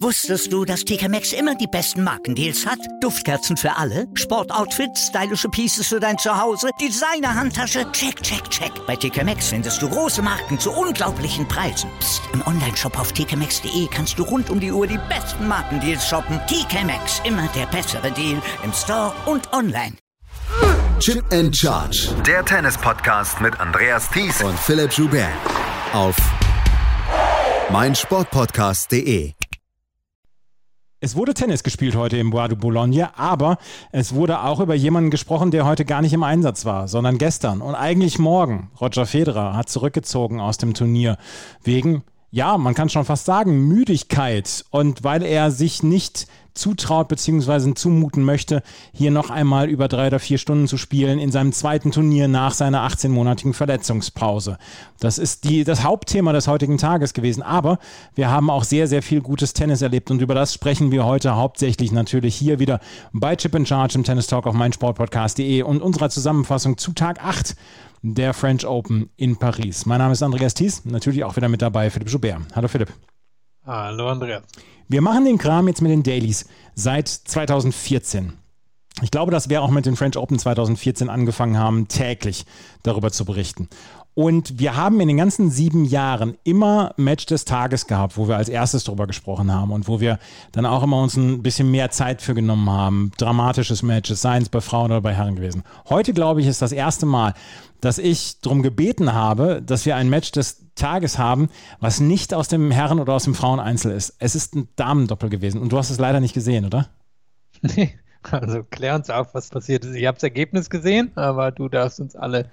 Wusstest du, dass TK Maxx immer die besten Markendeals hat? Duftkerzen für alle, Sportoutfits, stylische Pieces für dein Zuhause, Designer-Handtasche, check, check, check. Bei TK Maxx findest du große Marken zu unglaublichen Preisen. Psst. im Onlineshop auf tkmaxx.de kannst du rund um die Uhr die besten Markendeals shoppen. TK Maxx, immer der bessere Deal im Store und online. Chip and Charge. Der Tennis-Podcast mit Andreas Thies und Philipp Joubert. Auf meinsportpodcast.de. Es wurde Tennis gespielt heute im Bois de Boulogne, aber es wurde auch über jemanden gesprochen, der heute gar nicht im Einsatz war, sondern gestern und eigentlich morgen. Roger Federer hat zurückgezogen aus dem Turnier wegen, ja, man kann schon fast sagen, Müdigkeit und weil er sich nicht zutraut bzw. zumuten möchte, hier noch einmal über drei oder vier Stunden zu spielen in seinem zweiten Turnier nach seiner 18-monatigen Verletzungspause. Das ist die, das Hauptthema des heutigen Tages gewesen. Aber wir haben auch sehr, sehr viel gutes Tennis erlebt und über das sprechen wir heute hauptsächlich natürlich hier wieder bei Chip in Charge im Tennis Talk auf meinsportpodcast.de und unserer Zusammenfassung zu Tag 8 der French Open in Paris. Mein Name ist Andreas Thies, natürlich auch wieder mit dabei Philipp Joubert. Hallo Philipp. Hallo Andreas. Wir machen den Kram jetzt mit den Dailies seit 2014. Ich glaube, dass wir auch mit den French Open 2014 angefangen haben, täglich darüber zu berichten. Und wir haben in den ganzen sieben Jahren immer Match des Tages gehabt, wo wir als erstes darüber gesprochen haben und wo wir dann auch immer uns ein bisschen mehr Zeit für genommen haben. Dramatisches Match, seien es bei Frauen oder bei Herren gewesen. Heute, glaube ich, ist das erste Mal, dass ich darum gebeten habe, dass wir ein Match des Tages haben, was nicht aus dem Herren- oder aus dem Fraueneinzel ist. Es ist ein Damendoppel gewesen und du hast es leider nicht gesehen, oder? Nee, also klär uns auf, was passiert ist. Ich habe das Ergebnis gesehen, aber du darfst uns alle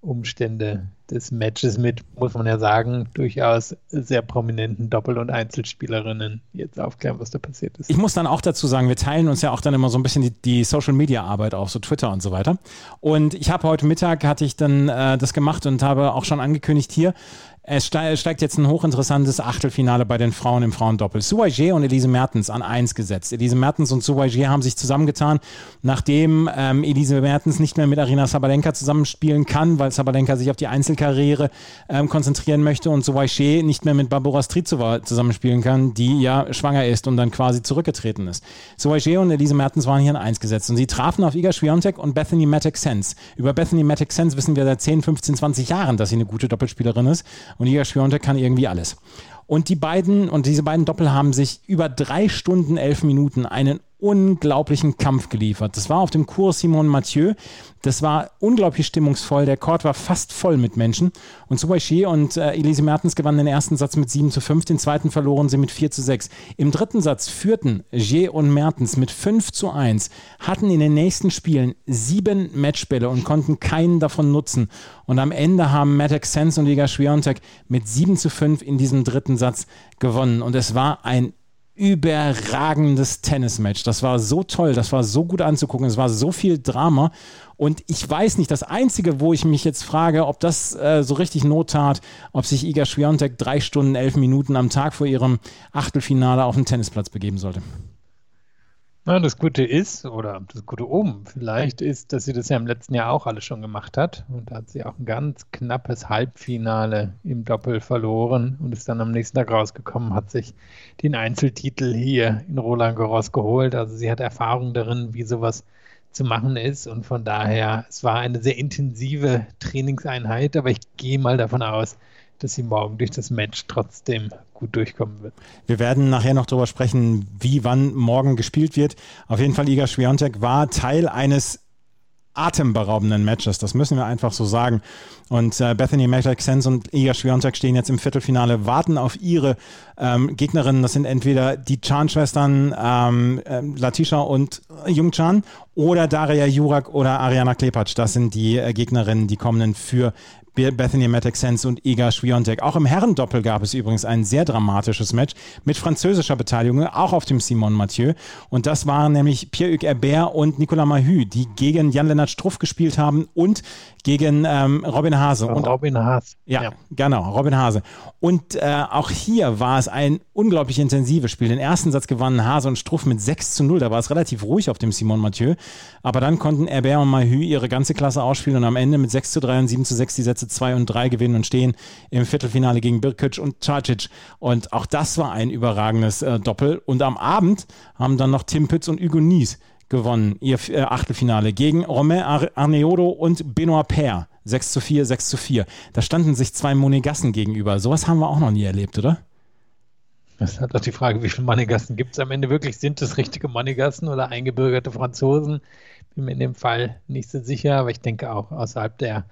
Umstände des Matches mit, muss man ja sagen, durchaus sehr prominenten Doppel- und Einzelspielerinnen jetzt aufklären, was da passiert ist. Ich muss dann auch dazu sagen, wir teilen uns ja auch dann immer so ein bisschen die, die Social-Media-Arbeit auf, so Twitter und so weiter. Und ich habe heute Mittag, hatte ich dann äh, das gemacht und habe auch schon angekündigt hier, es steigt jetzt ein hochinteressantes Achtelfinale bei den Frauen im Frauendoppel. Suwaje und Elise Mertens an eins gesetzt. Elise Mertens und Suwaje haben sich zusammengetan, nachdem ähm, Elise Mertens nicht mehr mit Arina Sabalenka zusammenspielen kann, weil Sabalenka sich auf die Einzelkarriere ähm, konzentrieren möchte und Suwaje nicht mehr mit Barbara Strizova zusammenspielen kann, die ja schwanger ist und dann quasi zurückgetreten ist. Suwaje und Elise Mertens waren hier an eins gesetzt und sie trafen auf Iga Swiatek und Bethany Matic Sense. Über Bethany Matic Sense wissen wir seit 10, 15, 20 Jahren, dass sie eine gute Doppelspielerin ist und Iga Swiatek kann irgendwie alles. Und die beiden, und diese beiden Doppel haben sich über drei Stunden, elf Minuten einen unglaublichen Kampf geliefert. Das war auf dem Kurs Simon Mathieu. Das war unglaublich stimmungsvoll. Der Court war fast voll mit Menschen. Und Subaishi und äh, Elise Mertens gewannen den ersten Satz mit 7 zu 5, den zweiten verloren sie mit 4 zu 6. Im dritten Satz führten G und Mertens mit 5 zu 1, hatten in den nächsten Spielen sieben Matchbälle und konnten keinen davon nutzen. Und am Ende haben Matek Sense und Liga Schwiontek mit 7 zu 5 in diesem dritten Satz gewonnen. Und es war ein überragendes Tennismatch. Das war so toll, das war so gut anzugucken, es war so viel Drama. Und ich weiß nicht, das Einzige, wo ich mich jetzt frage, ob das äh, so richtig Not tat, ob sich Iga Swiatek drei Stunden, elf Minuten am Tag vor ihrem Achtelfinale auf den Tennisplatz begeben sollte. Na, das Gute ist, oder das Gute oben vielleicht ist, dass sie das ja im letzten Jahr auch alles schon gemacht hat. Und da hat sie auch ein ganz knappes Halbfinale im Doppel verloren und ist dann am nächsten Tag rausgekommen, hat sich den Einzeltitel hier in Roland Garros geholt. Also sie hat Erfahrung darin, wie sowas zu machen ist. Und von daher, es war eine sehr intensive Trainingseinheit, aber ich gehe mal davon aus, dass sie morgen durch das Match trotzdem gut durchkommen wird. Wir werden nachher noch darüber sprechen, wie wann morgen gespielt wird. Auf jeden Fall, Iga Swiatek war Teil eines atemberaubenden Matches. Das müssen wir einfach so sagen. Und äh, Bethany Mattek-Sens und Iga Swiatek stehen jetzt im Viertelfinale, warten auf ihre ähm, Gegnerinnen. Das sind entweder die Chan-Schwestern ähm, äh, Latisha und Jungchan oder Daria Jurak oder Ariana Klepacz. Das sind die äh, Gegnerinnen, die kommenden für Bethany Matek Sense und Iga Swiatek. Auch im Herrendoppel gab es übrigens ein sehr dramatisches Match mit französischer Beteiligung, auch auf dem Simon Mathieu. Und das waren nämlich Pierre-Hugues Herbert und Nicolas Mahü, die gegen Jan-Lennart Struff gespielt haben und gegen ähm, Robin Hase. Und, Robin Hase. Ja, ja, genau, Robin Hase. Und äh, auch hier war es ein unglaublich intensives Spiel. Den ersten Satz gewannen Hase und Struff mit 6 zu 0. Da war es relativ ruhig auf dem Simon Mathieu. Aber dann konnten Herbert und Mahü ihre ganze Klasse ausspielen und am Ende mit 6 zu 3 und 7 zu 6 die Sätze Sätze 2 und 3 gewinnen und stehen im Viertelfinale gegen Birkic und Cacic. Und auch das war ein überragendes äh, Doppel. Und am Abend haben dann noch Tim Pütz und Hugo Nies gewonnen, ihr äh, Achtelfinale gegen Romain Arneodo und Benoit Paire. 6 zu 4, 6 zu 4. Da standen sich zwei Monegassen gegenüber. Sowas haben wir auch noch nie erlebt, oder? Das ist halt auch die Frage, wie viele Monegassen gibt es am Ende wirklich? Sind es richtige Monegassen oder eingebürgerte Franzosen? Bin mir in dem Fall nicht so sicher, aber ich denke auch außerhalb der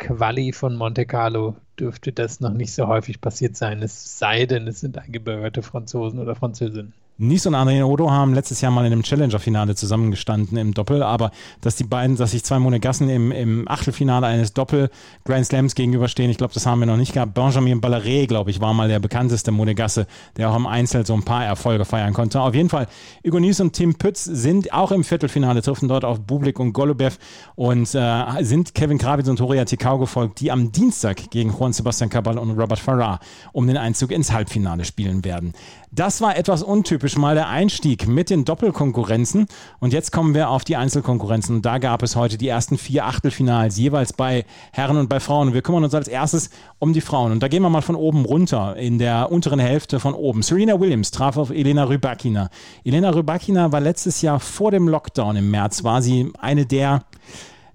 Quali von Monte Carlo dürfte das noch nicht so häufig passiert sein. Es sei denn, es sind eingebürgerte Franzosen oder Französinnen. Nies und Adrien Odo haben letztes Jahr mal in einem Challenger-Finale zusammengestanden im Doppel, aber dass die beiden, dass sich zwei Monegassen im, im Achtelfinale eines Doppel-Grand Slams gegenüberstehen, ich glaube, das haben wir noch nicht gehabt. Benjamin Ballaré, glaube ich, war mal der bekannteste Monegasse, der auch im Einzel so ein paar Erfolge feiern konnte. Auf jeden Fall, Hugo Nies und Tim Pütz sind auch im Viertelfinale, treffen dort auf Bublik und Golubev und äh, sind Kevin Krawitz und Horia Tikau gefolgt, die am Dienstag gegen Juan Sebastian Cabal und Robert Farrar um den Einzug ins Halbfinale spielen werden. Das war etwas untypisch mal der Einstieg mit den Doppelkonkurrenzen. Und jetzt kommen wir auf die Einzelkonkurrenzen. Und da gab es heute die ersten vier Achtelfinals, jeweils bei Herren und bei Frauen. Und wir kümmern uns als erstes um die Frauen. Und da gehen wir mal von oben runter, in der unteren Hälfte von oben. Serena Williams traf auf Elena Rybakina. Elena Rybakina war letztes Jahr vor dem Lockdown im März, war sie eine der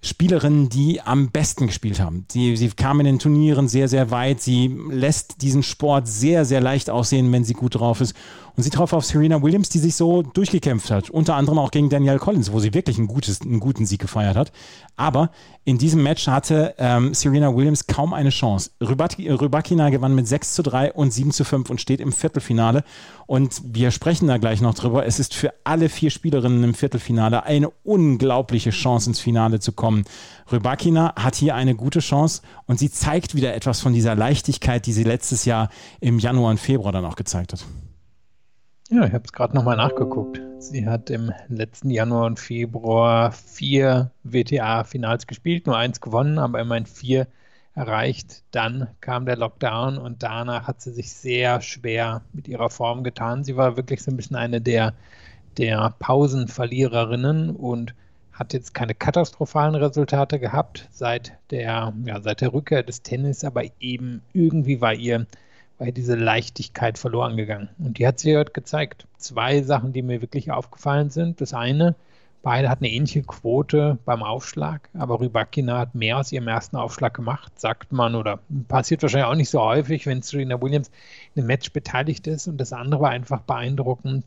Spielerinnen, die am besten gespielt haben. Sie, sie kam in den Turnieren sehr, sehr weit. Sie lässt diesen Sport sehr, sehr leicht aussehen, wenn sie gut drauf ist. Und sie traf auf Serena Williams, die sich so durchgekämpft hat. Unter anderem auch gegen Danielle Collins, wo sie wirklich ein gutes, einen guten Sieg gefeiert hat. Aber in diesem Match hatte ähm, Serena Williams kaum eine Chance. Rybakina gewann mit 6 zu 3 und 7 zu 5 und steht im Viertelfinale. Und wir sprechen da gleich noch drüber. Es ist für alle vier Spielerinnen im Viertelfinale eine unglaubliche Chance, ins Finale zu kommen. Rybakina hat hier eine gute Chance und sie zeigt wieder etwas von dieser Leichtigkeit, die sie letztes Jahr im Januar und Februar dann auch gezeigt hat. Ja, ich habe es gerade nochmal nachgeguckt. Sie hat im letzten Januar und Februar vier WTA-Finals gespielt, nur eins gewonnen, aber immerhin vier erreicht. Dann kam der Lockdown und danach hat sie sich sehr schwer mit ihrer Form getan. Sie war wirklich so ein bisschen eine der, der Pausenverliererinnen und hat jetzt keine katastrophalen Resultate gehabt seit der, ja, seit der Rückkehr des Tennis, aber eben irgendwie war ihr weil diese Leichtigkeit verloren gegangen. Und die hat sie heute gezeigt. Zwei Sachen, die mir wirklich aufgefallen sind. Das eine, beide hatten eine ähnliche Quote beim Aufschlag, aber Rybakina hat mehr aus ihrem ersten Aufschlag gemacht, sagt man, oder passiert wahrscheinlich auch nicht so häufig, wenn Serena Williams in einem Match beteiligt ist. Und das andere war einfach beeindruckend,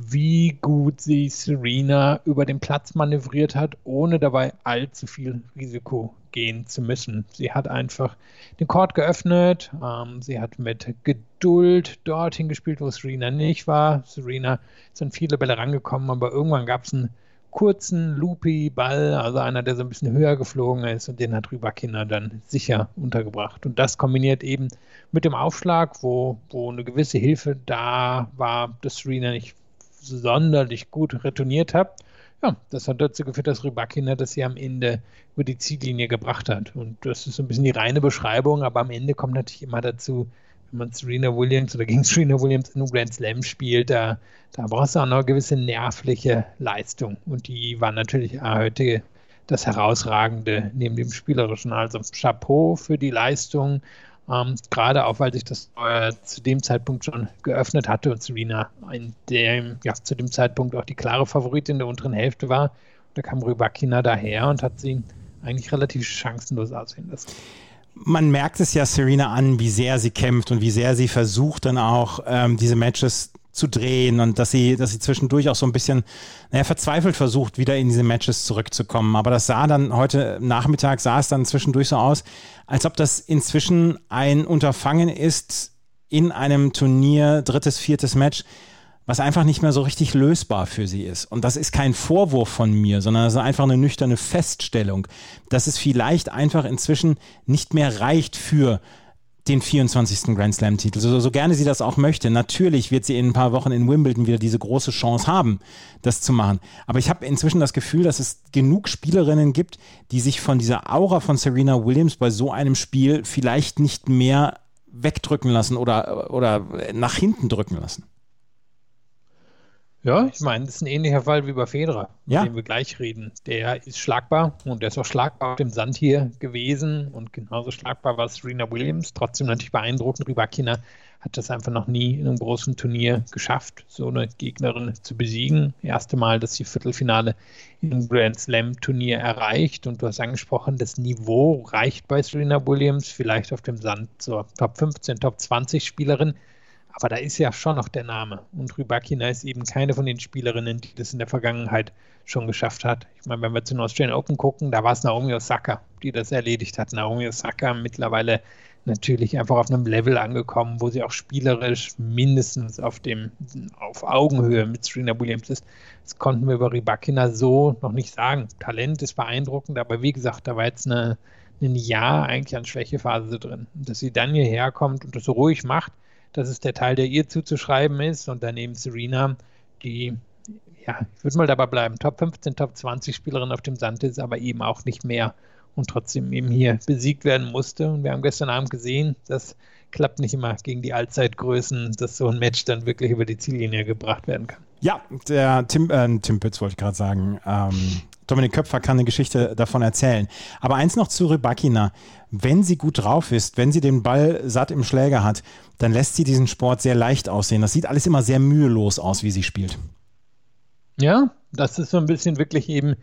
wie gut sie Serena über den Platz manövriert hat, ohne dabei allzu viel Risiko gehen zu müssen. Sie hat einfach den Court geöffnet, ähm, sie hat mit Geduld dorthin gespielt, wo Serena nicht war. Serena an viele Bälle rangekommen, aber irgendwann gab es einen kurzen, loopy Ball, also einer, der so ein bisschen höher geflogen ist und den hat Rybakina dann sicher untergebracht. Und das kombiniert eben mit dem Aufschlag, wo, wo eine gewisse Hilfe da war, dass Serena nicht sonderlich gut retourniert hat. Ja, das hat dazu geführt, dass Rybakina das hier am Ende über die Ziellinie gebracht hat. Und das ist so ein bisschen die reine Beschreibung, aber am Ende kommt natürlich immer dazu, wenn man Serena Williams oder gegen Serena Williams in einem Grand Slam spielt, da, da brauchst du auch noch eine gewisse nervliche Leistung. Und die war natürlich heute das Herausragende neben dem Spielerischen. Also Chapeau für die Leistung ähm, gerade auch, weil sich das äh, zu dem Zeitpunkt schon geöffnet hatte und Serena in dem, ja, zu dem Zeitpunkt auch die klare Favoritin in der unteren Hälfte war. Da kam Rybakina daher und hat sie eigentlich relativ chancenlos aussehen lassen man merkt es ja Serena an, wie sehr sie kämpft und wie sehr sie versucht, dann auch ähm, diese Matches zu drehen und dass sie, dass sie zwischendurch auch so ein bisschen naja, verzweifelt versucht, wieder in diese Matches zurückzukommen. Aber das sah dann heute Nachmittag, sah es dann zwischendurch so aus, als ob das inzwischen ein Unterfangen ist in einem Turnier, drittes, viertes Match, was einfach nicht mehr so richtig lösbar für sie ist. Und das ist kein Vorwurf von mir, sondern das ist einfach eine nüchterne Feststellung, dass es vielleicht einfach inzwischen nicht mehr reicht für den 24. Grand Slam-Titel, so, so gerne sie das auch möchte. Natürlich wird sie in ein paar Wochen in Wimbledon wieder diese große Chance haben, das zu machen. Aber ich habe inzwischen das Gefühl, dass es genug Spielerinnen gibt, die sich von dieser Aura von Serena Williams bei so einem Spiel vielleicht nicht mehr wegdrücken lassen oder, oder nach hinten drücken lassen. Ja, ich meine, das ist ein ähnlicher Fall wie bei Federer, ja. mit dem wir gleich reden. Der ist schlagbar und der ist auch schlagbar auf dem Sand hier gewesen und genauso schlagbar war Serena Williams. Trotzdem natürlich beeindruckend. Rybakina hat das einfach noch nie in einem großen Turnier geschafft, so eine Gegnerin zu besiegen. Erste Mal, dass sie Viertelfinale im Grand Slam Turnier erreicht und du hast angesprochen, das Niveau reicht bei Serena Williams vielleicht auf dem Sand zur Top 15, Top 20 Spielerin. Aber da ist ja schon noch der Name. Und Rybakina ist eben keine von den Spielerinnen, die das in der Vergangenheit schon geschafft hat. Ich meine, wenn wir zu den Australian Open gucken, da war es Naomi Osaka, die das erledigt hat. Naomi Osaka mittlerweile natürlich einfach auf einem Level angekommen, wo sie auch spielerisch mindestens auf dem auf Augenhöhe mit Serena Williams ist. Das konnten wir über Rybakina so noch nicht sagen. Talent ist beeindruckend, aber wie gesagt, da war jetzt eine, ein Jahr eigentlich an Schwächephase drin. Dass sie dann hierher kommt und das so ruhig macht, das ist der Teil, der ihr zuzuschreiben ist. Und daneben Serena, die, ja, ich würde mal dabei bleiben, Top 15, Top 20 Spielerin auf dem Sand ist, aber eben auch nicht mehr und trotzdem eben hier besiegt werden musste. Und wir haben gestern Abend gesehen, das klappt nicht immer gegen die Allzeitgrößen, dass so ein Match dann wirklich über die Ziellinie gebracht werden kann. Ja, der Tim, äh, Tim Pütz wollte ich gerade sagen. Ähm, Dominik Köpfer kann eine Geschichte davon erzählen. Aber eins noch zu Rybakina. Wenn sie gut drauf ist, wenn sie den Ball satt im Schläger hat, dann lässt sie diesen Sport sehr leicht aussehen. Das sieht alles immer sehr mühelos aus, wie sie spielt. Ja, das ist so ein bisschen wirklich eben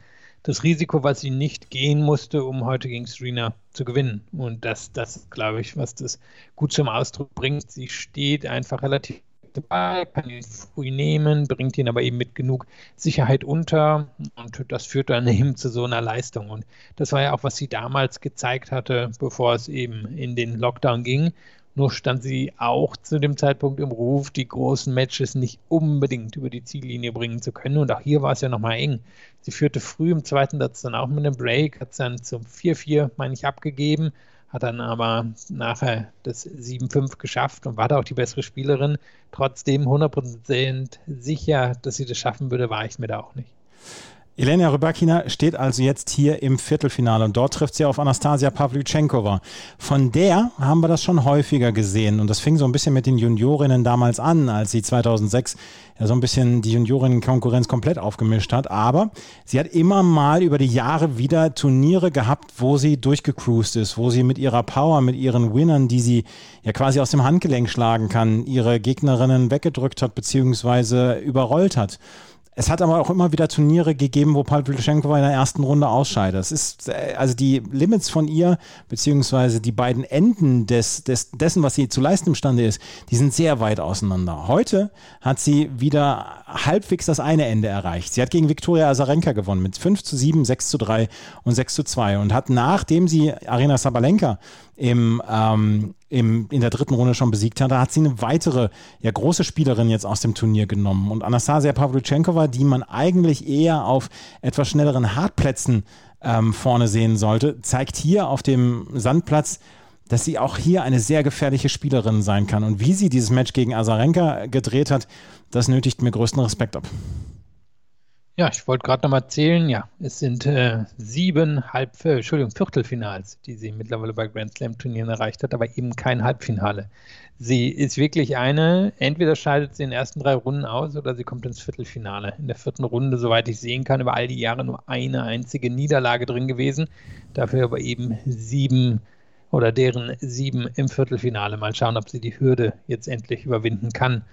das Risiko, was sie nicht gehen musste, um heute gegen Serena zu gewinnen. Und das, das glaube ich, was das gut zum Ausdruck bringt. Sie steht einfach relativ dabei, kann ihn früh nehmen, bringt ihn aber eben mit genug Sicherheit unter und das führt dann eben zu so einer Leistung. Und das war ja auch, was sie damals gezeigt hatte, bevor es eben in den Lockdown ging. Nur stand sie auch zu dem Zeitpunkt im Ruf, die großen Matches nicht unbedingt über die Ziellinie bringen zu können. Und auch hier war es ja nochmal eng. Sie führte früh im zweiten Satz dann auch mit einem Break, hat es dann zum 4-4, meine ich, abgegeben hat dann aber nachher das 7-5 geschafft und war da auch die bessere Spielerin. Trotzdem 100% sicher, dass sie das schaffen würde, war ich mir da auch nicht. Elena Rybakina steht also jetzt hier im Viertelfinale und dort trifft sie auf Anastasia Pavlyuchenkova. Von der haben wir das schon häufiger gesehen und das fing so ein bisschen mit den Juniorinnen damals an, als sie 2006 ja so ein bisschen die Juniorinnen-Konkurrenz komplett aufgemischt hat. Aber sie hat immer mal über die Jahre wieder Turniere gehabt, wo sie durchgecruised ist, wo sie mit ihrer Power, mit ihren Winnern, die sie ja quasi aus dem Handgelenk schlagen kann, ihre Gegnerinnen weggedrückt hat beziehungsweise überrollt hat. Es hat aber auch immer wieder Turniere gegeben, wo Paul Plyuschenkova in der ersten Runde ausscheidet. Es ist, äh, also die Limits von ihr, beziehungsweise die beiden Enden des, des, dessen, was sie zu leisten imstande ist, die sind sehr weit auseinander. Heute hat sie wieder halbwegs das eine Ende erreicht. Sie hat gegen Viktoria Azarenka gewonnen mit 5 zu 7, 6 zu 3 und 6 zu 2 und hat nachdem sie Arena Sabalenka im, ähm, im, in der dritten Runde schon besiegt hat, da hat sie eine weitere, ja, große Spielerin jetzt aus dem Turnier genommen. Und Anastasia Pavlyuchenkova, die man eigentlich eher auf etwas schnelleren Hartplätzen ähm, vorne sehen sollte, zeigt hier auf dem Sandplatz, dass sie auch hier eine sehr gefährliche Spielerin sein kann. Und wie sie dieses Match gegen Azarenka gedreht hat, das nötigt mir größten Respekt ab. Ja, ich wollte gerade nochmal zählen. Ja, es sind äh, sieben Halb, äh, Entschuldigung, Viertelfinals, die sie mittlerweile bei Grand Slam Turnieren erreicht hat, aber eben kein Halbfinale. Sie ist wirklich eine, entweder scheidet sie in den ersten drei Runden aus oder sie kommt ins Viertelfinale. In der vierten Runde, soweit ich sehen kann, über all die Jahre nur eine einzige Niederlage drin gewesen. Dafür aber eben sieben oder deren sieben im Viertelfinale. Mal schauen, ob sie die Hürde jetzt endlich überwinden kann.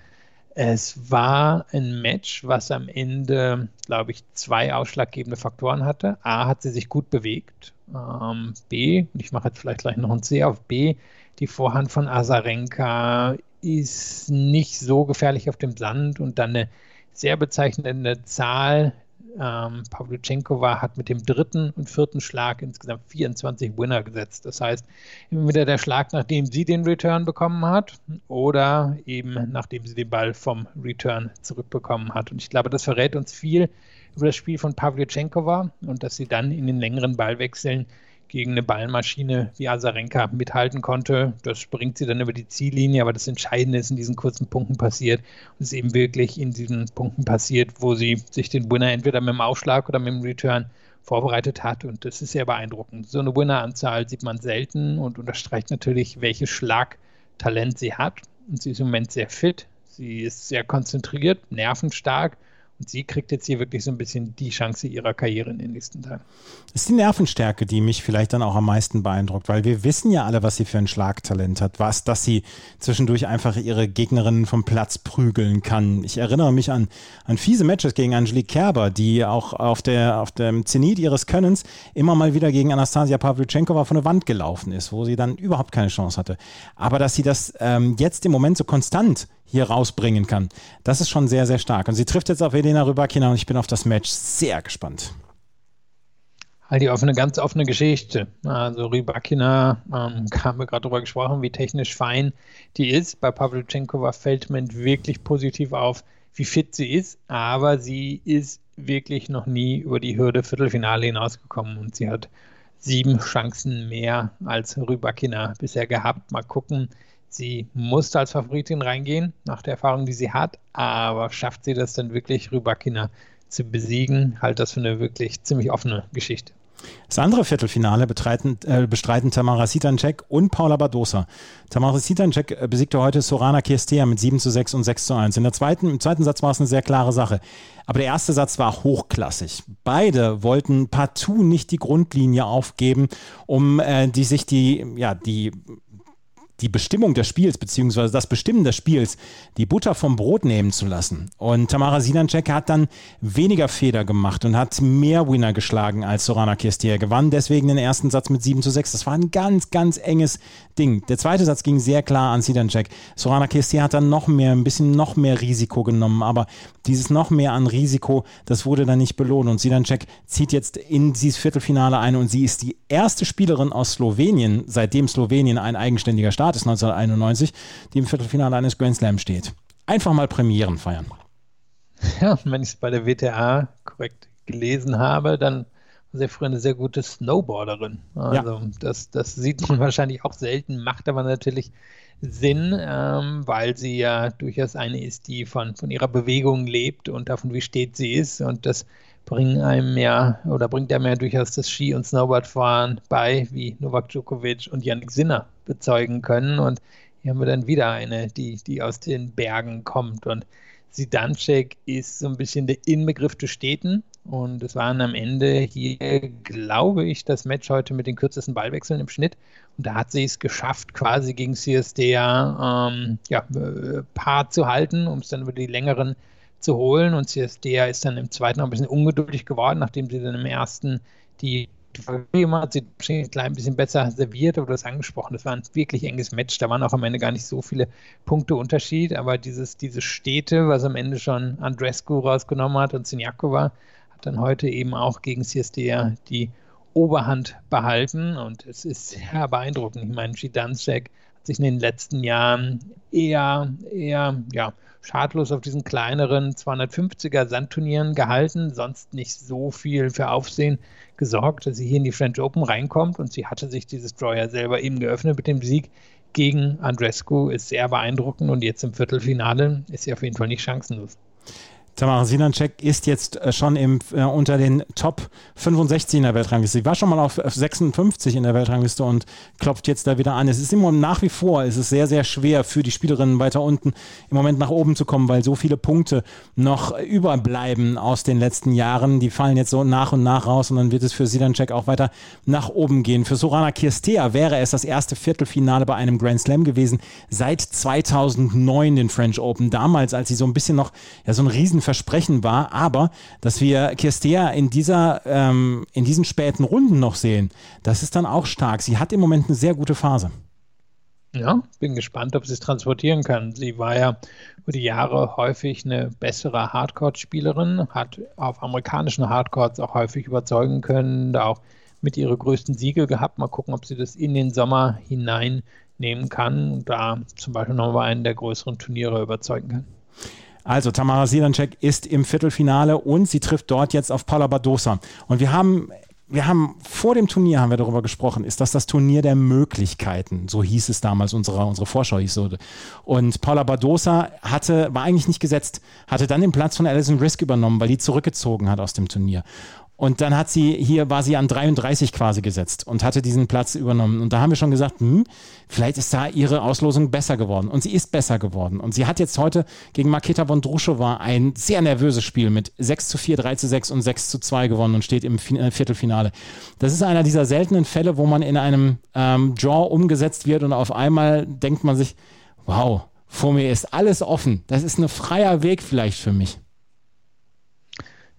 Es war ein Match, was am Ende, glaube ich, zwei ausschlaggebende Faktoren hatte. A, hat sie sich gut bewegt. Ähm, B, und ich mache jetzt vielleicht gleich noch ein C auf B, die Vorhand von Azarenka ist nicht so gefährlich auf dem Sand und dann eine sehr bezeichnende Zahl ähm, Pavlyuchenkova hat mit dem dritten und vierten Schlag insgesamt 24 Winner gesetzt. Das heißt, entweder der Schlag, nachdem sie den Return bekommen hat oder eben nachdem sie den Ball vom Return zurückbekommen hat. Und ich glaube, das verrät uns viel über das Spiel von Pavlyuchenkova und dass sie dann in den längeren Ballwechseln gegen eine Ballmaschine wie Azarenka mithalten konnte. Das bringt sie dann über die Ziellinie, aber das Entscheidende ist in diesen kurzen Punkten passiert und ist eben wirklich in diesen Punkten passiert, wo sie sich den Winner entweder mit dem Aufschlag oder mit dem Return vorbereitet hat und das ist sehr beeindruckend. So eine Winneranzahl sieht man selten und unterstreicht natürlich, welches Schlagtalent sie hat und sie ist im Moment sehr fit, sie ist sehr konzentriert, nervenstark Und sie kriegt jetzt hier wirklich so ein bisschen die Chance ihrer Karriere in den nächsten Tagen. Das ist die Nervenstärke, die mich vielleicht dann auch am meisten beeindruckt, weil wir wissen ja alle, was sie für ein Schlagtalent hat, was, dass sie zwischendurch einfach ihre Gegnerinnen vom Platz prügeln kann. Ich erinnere mich an, an fiese Matches gegen Angelique Kerber, die auch auf, der, auf dem Zenit ihres Könnens immer mal wieder gegen Anastasia Pavlyuchenkova von der Wand gelaufen ist, wo sie dann überhaupt keine Chance hatte. Aber dass sie das ähm, jetzt im Moment so konstant hier rausbringen kann. Das ist schon sehr, sehr stark. Und sie trifft jetzt auf Elena Rybakina und ich bin auf das Match sehr gespannt. Halt die offene, ganz offene Geschichte. Also Rybakina, ähm, haben wir gerade darüber gesprochen, wie technisch fein die ist. Bei Pavlyuchenkova fällt mir wirklich positiv auf, wie fit sie ist, aber sie ist wirklich noch nie über die Hürde Viertelfinale hinausgekommen und sie hat sieben Chancen mehr als Rybakina bisher gehabt. Mal gucken, Sie musste als Favoritin reingehen, nach der Erfahrung, die sie hat, aber schafft sie das dann wirklich, Rybakina zu besiegen? Halt das für eine wirklich ziemlich offene Geschichte. Das andere Viertelfinale bestreiten, äh, bestreiten Tamara Sitancek und Paula Badosa. Tamara Sitancek äh, besiegte heute Sorana Kirstea mit 7 zu 6 und 6 zu 1. In der zweiten, Im zweiten Satz war es eine sehr klare Sache. Aber der erste Satz war hochklassig. Beide wollten partout nicht die Grundlinie aufgeben, um äh, die sich die, ja, die die Bestimmung des Spiels, beziehungsweise das Bestimmen des Spiels, die Butter vom Brot nehmen zu lassen. Und Tamara Sinanczek hat dann weniger Feder gemacht und hat mehr Winner geschlagen als Sorana Kirstia. Gewann deswegen den ersten Satz mit 7 zu 6. Das war ein ganz, ganz enges Ding. Der zweite Satz ging sehr klar an Sinanczek. Sorana Kirstia hat dann noch mehr, ein bisschen noch mehr Risiko genommen, aber dieses noch mehr an Risiko, das wurde dann nicht belohnt. Und Sinanczek zieht jetzt in dieses Viertelfinale ein und sie ist die erste Spielerin aus Slowenien, seitdem Slowenien ein eigenständiger Staat Ist 1991, die im Viertelfinale eines Grand Slam steht. Einfach mal Premieren feiern. Ja, wenn ich es bei der WTA korrekt gelesen habe, dann war sie früher eine sehr gute Snowboarderin. Also ja. das, das sieht man wahrscheinlich auch selten, macht aber natürlich Sinn, ähm, weil sie ja durchaus eine ist, die von, von ihrer Bewegung lebt und davon, wie steht sie ist. Und das bringen einem ja oder bringt einem ja durchaus das Ski- und Snowboardfahren bei, wie Novak Djokovic und Yannick Sinner bezeugen können. Und hier haben wir dann wieder eine, die, die aus den Bergen kommt. Und Sidancek ist so ein bisschen der Inbegriff des Städten. Und es waren am Ende hier, glaube ich, das Match heute mit den kürzesten Ballwechseln im Schnitt. Und da hat sie es geschafft, quasi gegen CSDA ähm, ja, äh, Paar zu halten, um es dann über die längeren zu holen. Und CSDA ist dann im zweiten noch ein bisschen ungeduldig geworden, nachdem sie dann im ersten die hat sie ein klein bisschen besser serviert, aber du hast angesprochen, das war ein wirklich enges Match. Da waren auch am Ende gar nicht so viele Punkte Unterschied, aber dieses, diese Städte, was am Ende schon Andrescu rausgenommen hat und Sinjakova, hat dann heute eben auch gegen CSDA die Oberhand behalten und es ist sehr beeindruckend. Ich meine, Schidanzek sich in den letzten Jahren eher, eher, ja, schadlos auf diesen kleineren 250er Sandturnieren gehalten, sonst nicht so viel für Aufsehen gesorgt, dass sie hier in die French Open reinkommt. Und sie hatte sich dieses Draw ja selber eben geöffnet mit dem Sieg gegen Andrescu, ist sehr beeindruckend. Und jetzt im Viertelfinale ist sie auf jeden Fall nicht chancenlos. Tamara Sinanczek ist jetzt äh, schon im, äh, unter den Top 65 in der Weltrangliste. Sie war schon mal auf 56 in der Weltrangliste und klopft jetzt da wieder an. Es ist immer nach wie vor, es ist sehr, sehr schwer für die Spielerinnen weiter unten im Moment nach oben zu kommen, weil so viele Punkte noch überbleiben aus den letzten Jahren. Die fallen jetzt so nach und nach raus und dann wird es für Sinanczek auch weiter nach oben gehen. Für Sorana Kirstea wäre es das erste Viertelfinale bei einem Grand Slam gewesen seit 2009 den French Open. Damals, als sie so ein bisschen noch ja, so ein riesen Versprechen war, aber dass wir Kirstea in dieser, ähm, in diesen späten Runden noch sehen, das ist dann auch stark. Sie hat im Moment eine sehr gute Phase. Ja, bin gespannt, ob sie es transportieren kann. Sie war ja über die Jahre häufig eine bessere Hardcore-Spielerin, hat auf amerikanischen Hardcourts auch häufig überzeugen können, da auch mit ihre größten Siege gehabt. Mal gucken, ob sie das in den Sommer hineinnehmen kann und da zum Beispiel nochmal einen der größeren Turniere überzeugen kann. Also Tamara Silancek ist im Viertelfinale und sie trifft dort jetzt auf Paula Badosa. Und wir haben wir haben vor dem Turnier haben wir darüber gesprochen, ist das das Turnier der Möglichkeiten, so hieß es damals, unsere, unsere Vorschau hieß so. Und Paula Badosa hatte, war eigentlich nicht gesetzt, hatte dann den Platz von Alison Risk übernommen, weil die zurückgezogen hat aus dem Turnier. Und dann hat sie hier, war sie an 33 quasi gesetzt und hatte diesen Platz übernommen. Und da haben wir schon gesagt, hm, vielleicht ist da ihre Auslosung besser geworden. Und sie ist besser geworden. Und sie hat jetzt heute gegen Maketa Vondrushova ein sehr nervöses Spiel mit 6 zu 4, 3 zu 6 und 6 zu 2 gewonnen und steht im äh, Viertelfinale. Das ist einer dieser seltenen Fälle, wo man in einem ähm, Draw umgesetzt wird und auf einmal denkt man sich, wow, vor mir ist alles offen. Das ist ein freier Weg vielleicht für mich.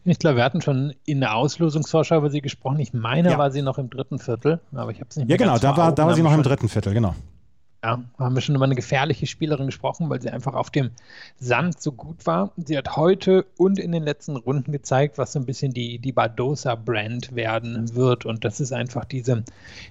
Ich glaube, wir hatten schon in der Auslosungsvorschau über sie gesprochen. Ich meine, ja. war sie noch im dritten Viertel, aber ich habe es nicht mehr Ja, genau, da war, da war sie noch im dritten Viertel, genau. Ja, haben wir schon über eine gefährliche Spielerin gesprochen, weil sie einfach auf dem Sand so gut war. Sie hat heute und in den letzten Runden gezeigt, was so ein bisschen die, die Badosa-Brand werden wird. Und das ist einfach diese,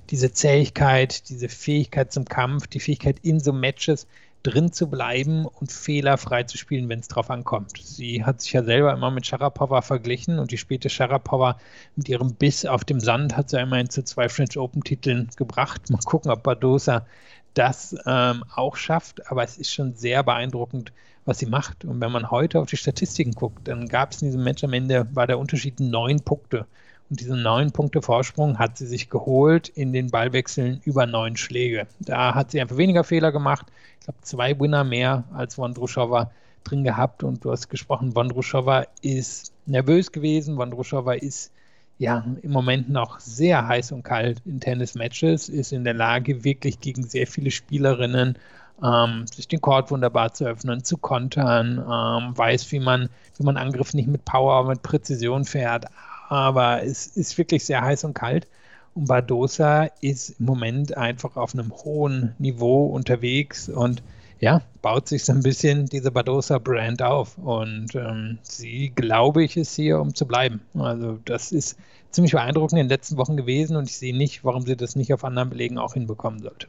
diese Zähigkeit, diese Fähigkeit zum Kampf, die Fähigkeit in so Matches drin zu bleiben und fehlerfrei zu spielen, wenn es drauf ankommt. Sie hat sich ja selber immer mit Sharapova verglichen und die späte Sharapova mit ihrem Biss auf dem Sand hat sie immerhin zu zwei French Open-Titeln gebracht. Mal gucken, ob Badosa das ähm, auch schafft, aber es ist schon sehr beeindruckend, was sie macht. Und wenn man heute auf die Statistiken guckt, dann gab es in diesem Match am Ende, war der Unterschied neun Punkte. Und diesen neun Punkte Vorsprung hat sie sich geholt in den Ballwechseln über neun Schläge. Da hat sie einfach weniger Fehler gemacht. Ich glaube, zwei Winner mehr als Wondrushova drin gehabt. Und du hast gesprochen, Wondrushova ist nervös gewesen. Wondrushova ist ja im Moment noch sehr heiß und kalt in Tennis-Matches, ist in der Lage, wirklich gegen sehr viele Spielerinnen ähm, sich den Court wunderbar zu öffnen, zu kontern, ähm, weiß, wie man, wie man Angriff nicht mit Power, mit Präzision fährt, aber es ist wirklich sehr heiß und kalt. Und Badosa ist im Moment einfach auf einem hohen Niveau unterwegs und ja, baut sich so ein bisschen diese Badosa-Brand auf. Und ähm, sie, glaube ich, ist hier, um zu bleiben. Also das ist ziemlich beeindruckend in den letzten Wochen gewesen und ich sehe nicht, warum sie das nicht auf anderen Belegen auch hinbekommen sollte.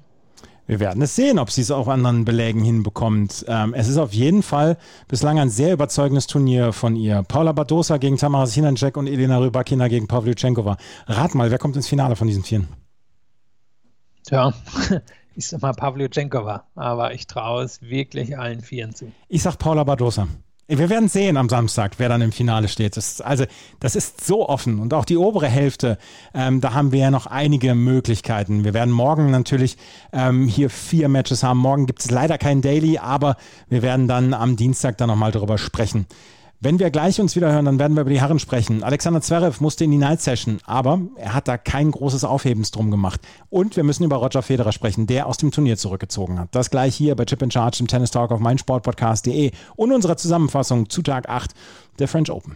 Wir werden es sehen, ob sie es auf anderen Belägen hinbekommt. Ähm, es ist auf jeden Fall bislang ein sehr überzeugendes Turnier von ihr. Paula Badosa gegen Tamara Sinanczek und Elena Rybakina gegen Pavlyuchenkova. Rat mal, wer kommt ins Finale von diesen Vieren? Tja, ich sag mal Pavlyuchenkova, aber ich traue es wirklich allen Vieren zu. Ich sag Paula Badosa. Wir werden sehen am Samstag, wer dann im Finale steht. Das, also, das ist so offen. Und auch die obere Hälfte, ähm, da haben wir ja noch einige Möglichkeiten. Wir werden morgen natürlich ähm, hier vier Matches haben. Morgen gibt es leider kein Daily, aber wir werden dann am Dienstag dann nochmal darüber sprechen. Wenn wir gleich uns wieder hören, dann werden wir über die Herren sprechen. Alexander Zverev musste in die Night Session, aber er hat da kein großes Aufhebens drum gemacht. Und wir müssen über Roger Federer sprechen, der aus dem Turnier zurückgezogen hat. Das gleich hier bei Chip in Charge im Tennis Talk auf meinsportpodcast.de und unserer Zusammenfassung zu Tag 8 der French Open.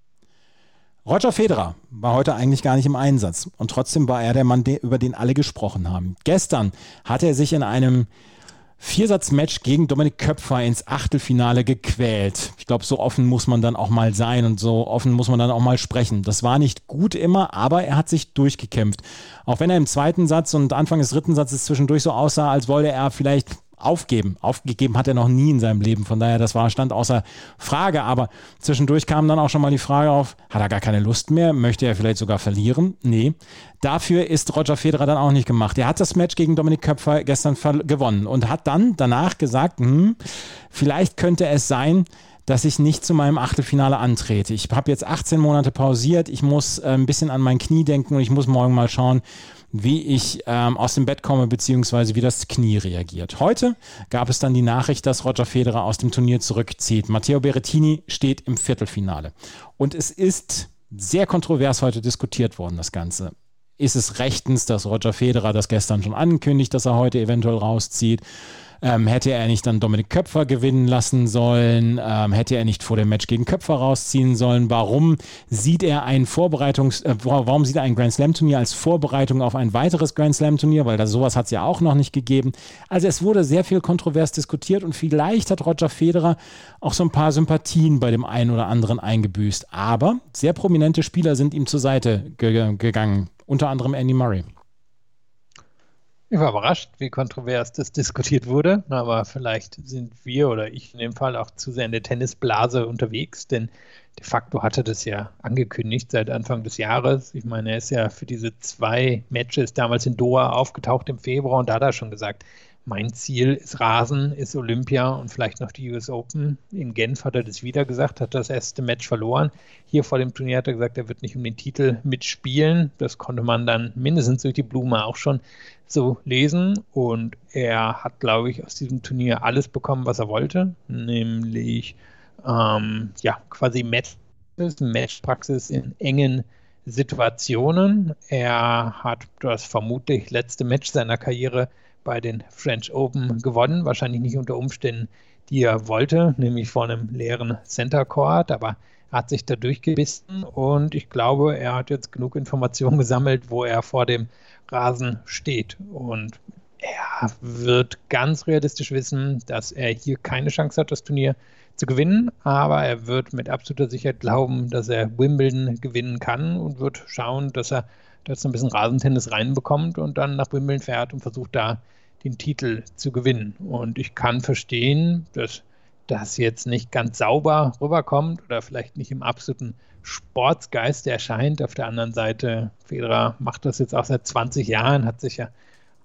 Roger Federer war heute eigentlich gar nicht im Einsatz und trotzdem war er der Mann, über den alle gesprochen haben. Gestern hat er sich in einem Viersatzmatch gegen Dominik Köpfer ins Achtelfinale gequält. Ich glaube, so offen muss man dann auch mal sein und so offen muss man dann auch mal sprechen. Das war nicht gut immer, aber er hat sich durchgekämpft. Auch wenn er im zweiten Satz und Anfang des dritten Satzes zwischendurch so aussah, als wollte er vielleicht aufgeben. Aufgegeben hat er noch nie in seinem Leben. Von daher, das war stand außer Frage. Aber zwischendurch kam dann auch schon mal die Frage auf, hat er gar keine Lust mehr? Möchte er vielleicht sogar verlieren? Nee. Dafür ist Roger Federer dann auch nicht gemacht. Er hat das Match gegen Dominik Köpfer gestern gewonnen und hat dann danach gesagt, hm, vielleicht könnte es sein, dass ich nicht zu meinem Achtelfinale antrete. Ich habe jetzt 18 Monate pausiert, ich muss äh, ein bisschen an mein Knie denken und ich muss morgen mal schauen, wie ich ähm, aus dem Bett komme, beziehungsweise wie das Knie reagiert. Heute gab es dann die Nachricht, dass Roger Federer aus dem Turnier zurückzieht. Matteo Berrettini steht im Viertelfinale. Und es ist sehr kontrovers heute diskutiert worden, das Ganze. Ist es rechtens, dass Roger Federer das gestern schon ankündigt, dass er heute eventuell rauszieht? Ähm, hätte er nicht dann Dominik Köpfer gewinnen lassen sollen? Ähm, hätte er nicht vor dem Match gegen Köpfer rausziehen sollen? Warum sieht er ein Vorbereitungs, äh, warum sieht er ein Grand Slam Turnier als Vorbereitung auf ein weiteres Grand Slam Turnier? Weil das, sowas hat es ja auch noch nicht gegeben. Also es wurde sehr viel kontrovers diskutiert und vielleicht hat Roger Federer auch so ein paar Sympathien bei dem einen oder anderen eingebüßt. Aber sehr prominente Spieler sind ihm zur Seite ge gegangen, unter anderem Andy Murray. Ich war überrascht, wie kontrovers das diskutiert wurde, aber vielleicht sind wir oder ich in dem Fall auch zu sehr in der Tennisblase unterwegs, denn de facto hatte das ja angekündigt seit Anfang des Jahres. Ich meine, er ist ja für diese zwei Matches damals in Doha aufgetaucht im Februar und da hat er schon gesagt, mein Ziel ist Rasen, ist Olympia und vielleicht noch die US Open. In Genf hat er das wieder gesagt, hat das erste Match verloren. Hier vor dem Turnier hat er gesagt, er wird nicht um den Titel mitspielen. Das konnte man dann mindestens durch die Blume auch schon so lesen. Und er hat, glaube ich, aus diesem Turnier alles bekommen, was er wollte, nämlich ähm, ja, quasi Matches, Matchpraxis in engen Situationen. Er hat das vermutlich letzte Match seiner Karriere bei den French Open gewonnen. Wahrscheinlich nicht unter Umständen, die er wollte, nämlich vor einem leeren Center Court, aber er hat sich da durchgebissen und ich glaube, er hat jetzt genug Informationen gesammelt, wo er vor dem Rasen steht. Und er wird ganz realistisch wissen, dass er hier keine Chance hat, das Turnier zu gewinnen, aber er wird mit absoluter Sicherheit glauben, dass er Wimbledon gewinnen kann und wird schauen, dass er da jetzt ein bisschen Rasentennis reinbekommt und dann nach Wimbledon fährt und versucht da den Titel zu gewinnen. Und ich kann verstehen, dass das jetzt nicht ganz sauber rüberkommt oder vielleicht nicht im absoluten Sportsgeist erscheint. Auf der anderen Seite, Federer macht das jetzt auch seit 20 Jahren, hat sich ja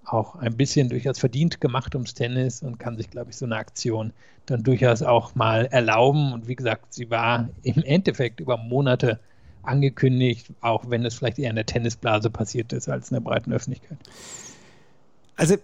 auch ein bisschen durchaus verdient gemacht ums Tennis und kann sich, glaube ich, so eine Aktion dann durchaus auch mal erlauben. Und wie gesagt, sie war im Endeffekt über Monate angekündigt, auch wenn es vielleicht eher in der Tennisblase passiert ist als in der breiten Öffentlichkeit. Also